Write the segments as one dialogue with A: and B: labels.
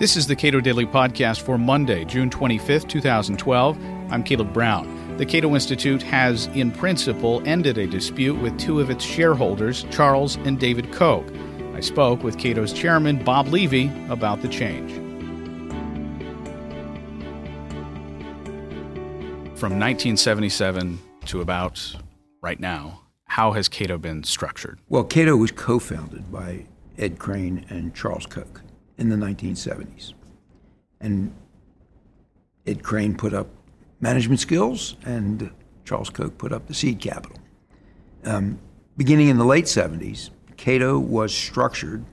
A: This is the Cato Daily Podcast for Monday, June 25th, 2012. I'm Caleb Brown. The Cato Institute has, in principle, ended a dispute with two of its shareholders, Charles and David Koch. I spoke with Cato's chairman, Bob Levy, about the change. From 1977 to about right now, how has Cato been structured?
B: Well, Cato was co founded by Ed Crane and Charles Koch in the 1970s. And Ed Crane put up management skills, and Charles Koch put up the seed capital. Um, beginning in the late 70s, Cato was structured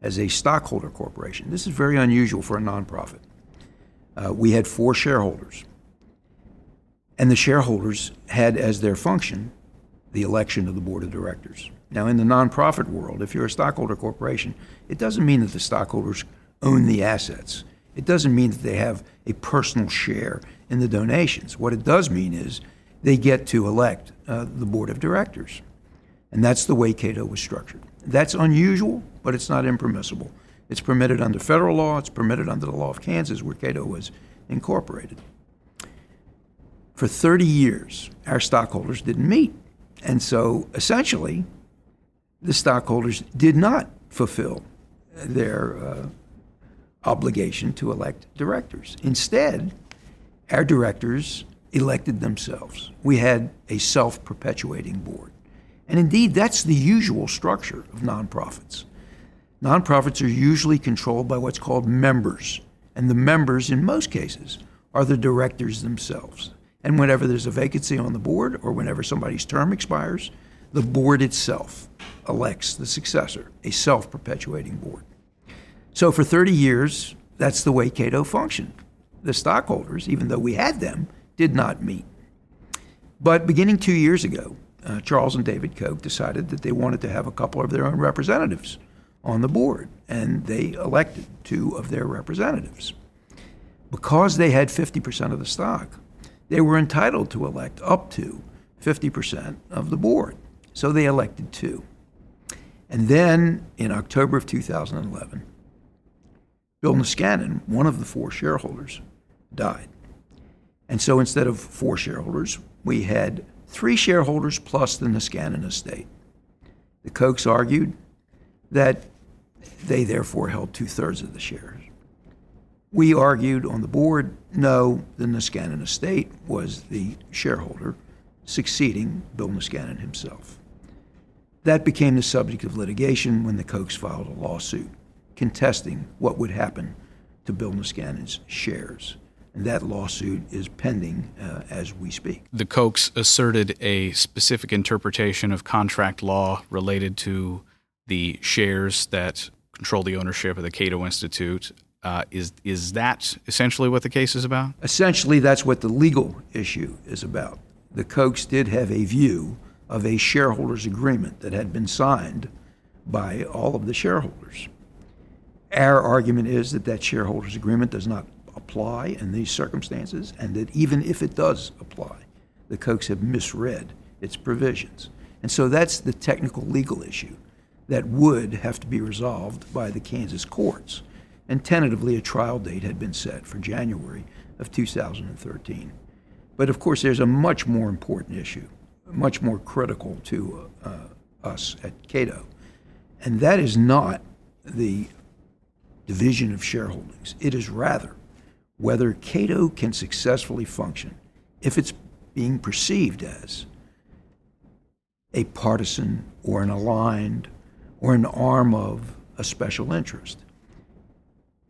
B: as a stockholder corporation. This is very unusual for a nonprofit. Uh, we had four shareholders, and the shareholders had as their function the election of the board of directors. Now, in the nonprofit world, if you're a stockholder corporation, it doesn't mean that the stockholders own the assets. It doesn't mean that they have a personal share in the donations. What it does mean is they get to elect uh, the board of directors. And that's the way Cato was structured. That's unusual, but it's not impermissible. It's permitted under federal law, it's permitted under the law of Kansas, where Cato was incorporated. For 30 years, our stockholders didn't meet. And so essentially, the stockholders did not fulfill their uh, obligation to elect directors. Instead, our directors elected themselves. We had a self perpetuating board. And indeed, that's the usual structure of nonprofits. Nonprofits are usually controlled by what's called members, and the members, in most cases, are the directors themselves. And whenever there's a vacancy on the board or whenever somebody's term expires, the board itself elects the successor, a self perpetuating board. So for 30 years, that's the way Cato functioned. The stockholders, even though we had them, did not meet. But beginning two years ago, uh, Charles and David Koch decided that they wanted to have a couple of their own representatives on the board, and they elected two of their representatives. Because they had 50% of the stock, they were entitled to elect up to 50% of the board. So they elected two. And then in October of 2011, Bill Niskanen, one of the four shareholders, died. And so instead of four shareholders, we had three shareholders plus the Niskanen estate. The Kochs argued that they therefore held two thirds of the shares. We argued on the board no, the Niskanen estate was the shareholder succeeding Bill Niskanen himself. That became the subject of litigation when the Kochs filed a lawsuit contesting what would happen to Bill Niskanen's shares. And that lawsuit is pending uh, as we speak.
A: The Kochs asserted a specific interpretation of contract law related to the shares that control the ownership of the Cato Institute. Uh, is is that essentially what the case is about?
B: Essentially, that's what the legal issue is about. The Kochs did have a view of a shareholders agreement that had been signed by all of the shareholders. Our argument is that that shareholders agreement does not apply in these circumstances, and that even if it does apply, the Kochs have misread its provisions. And so that's the technical legal issue that would have to be resolved by the Kansas courts. And tentatively, a trial date had been set for January of 2013. But of course, there's a much more important issue, much more critical to uh, us at Cato, and that is not the division of shareholdings. It is rather whether Cato can successfully function if it's being perceived as a partisan or an aligned or an arm of a special interest.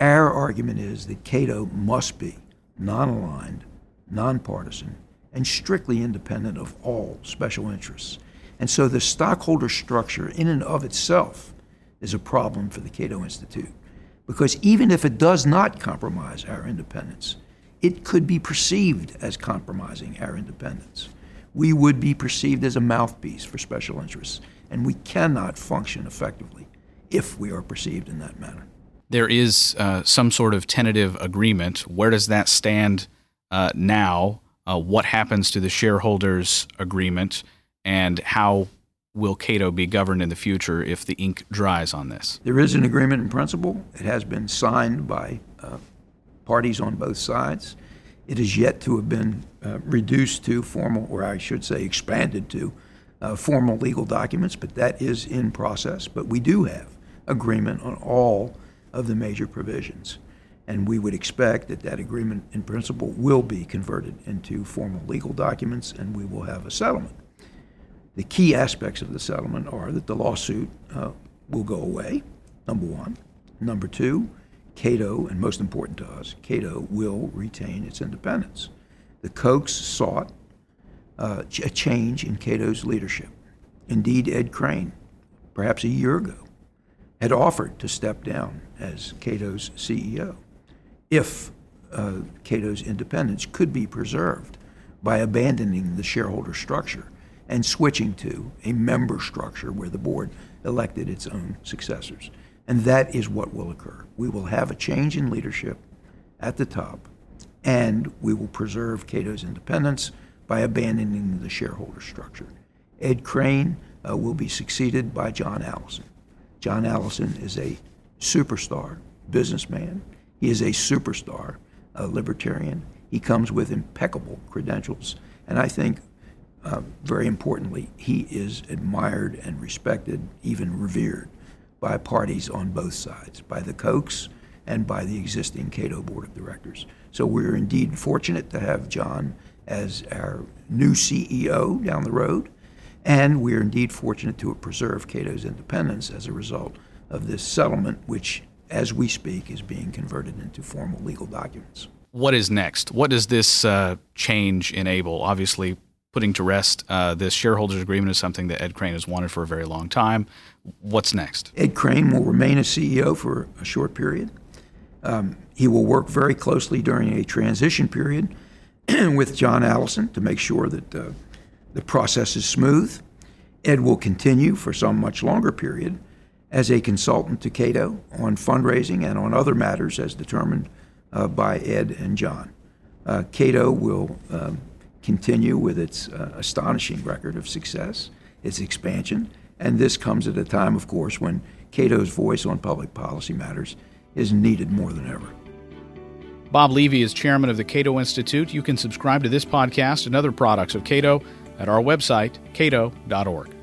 B: Our argument is that Cato must be non aligned, nonpartisan, and strictly independent of all special interests. And so the stockholder structure, in and of itself, is a problem for the Cato Institute. Because even if it does not compromise our independence, it could be perceived as compromising our independence. We would be perceived as a mouthpiece for special interests, and we cannot function effectively if we are perceived in that manner.
A: There is uh, some sort of tentative agreement. Where does that stand uh, now? Uh, what happens to the shareholders' agreement, and how will Cato be governed in the future if the ink dries on this?
B: There is an agreement in principle. It has been signed by uh, parties on both sides. It is yet to have been uh, reduced to formal, or I should say, expanded to uh, formal legal documents, but that is in process. But we do have agreement on all of the major provisions. And we would expect that that agreement in principle will be converted into formal legal documents and we will have a settlement. The key aspects of the settlement are that the lawsuit uh, will go away, number one. Number two, Cato, and most important to us, Cato will retain its independence. The Kochs sought uh, a change in Cato's leadership. Indeed, Ed Crane, perhaps a year ago, had offered to step down as Cato's CEO if uh, Cato's independence could be preserved by abandoning the shareholder structure and switching to a member structure where the board elected its own successors. And that is what will occur. We will have a change in leadership at the top, and we will preserve Cato's independence by abandoning the shareholder structure. Ed Crane uh, will be succeeded by John Allison. John Allison is a superstar businessman. He is a superstar a libertarian. He comes with impeccable credentials. And I think, uh, very importantly, he is admired and respected, even revered, by parties on both sides, by the Kochs and by the existing Cato Board of Directors. So we're indeed fortunate to have John as our new CEO down the road. And we're indeed fortunate to have preserved Cato's independence as a result of this settlement, which, as we speak, is being converted into formal legal documents.
A: What is next? What does this uh, change enable? Obviously, putting to rest uh, this shareholders agreement is something that Ed Crane has wanted for a very long time. What's next?
B: Ed Crane will remain a CEO for a short period. Um, he will work very closely during a transition period with John Allison to make sure that uh, the process is smooth. Ed will continue for some much longer period as a consultant to Cato on fundraising and on other matters as determined uh, by Ed and John. Uh, Cato will um, continue with its uh, astonishing record of success, its expansion, and this comes at a time, of course, when Cato's voice on public policy matters is needed more than ever.
A: Bob Levy is chairman of the Cato Institute. You can subscribe to this podcast and other products of Cato at our website, cato.org.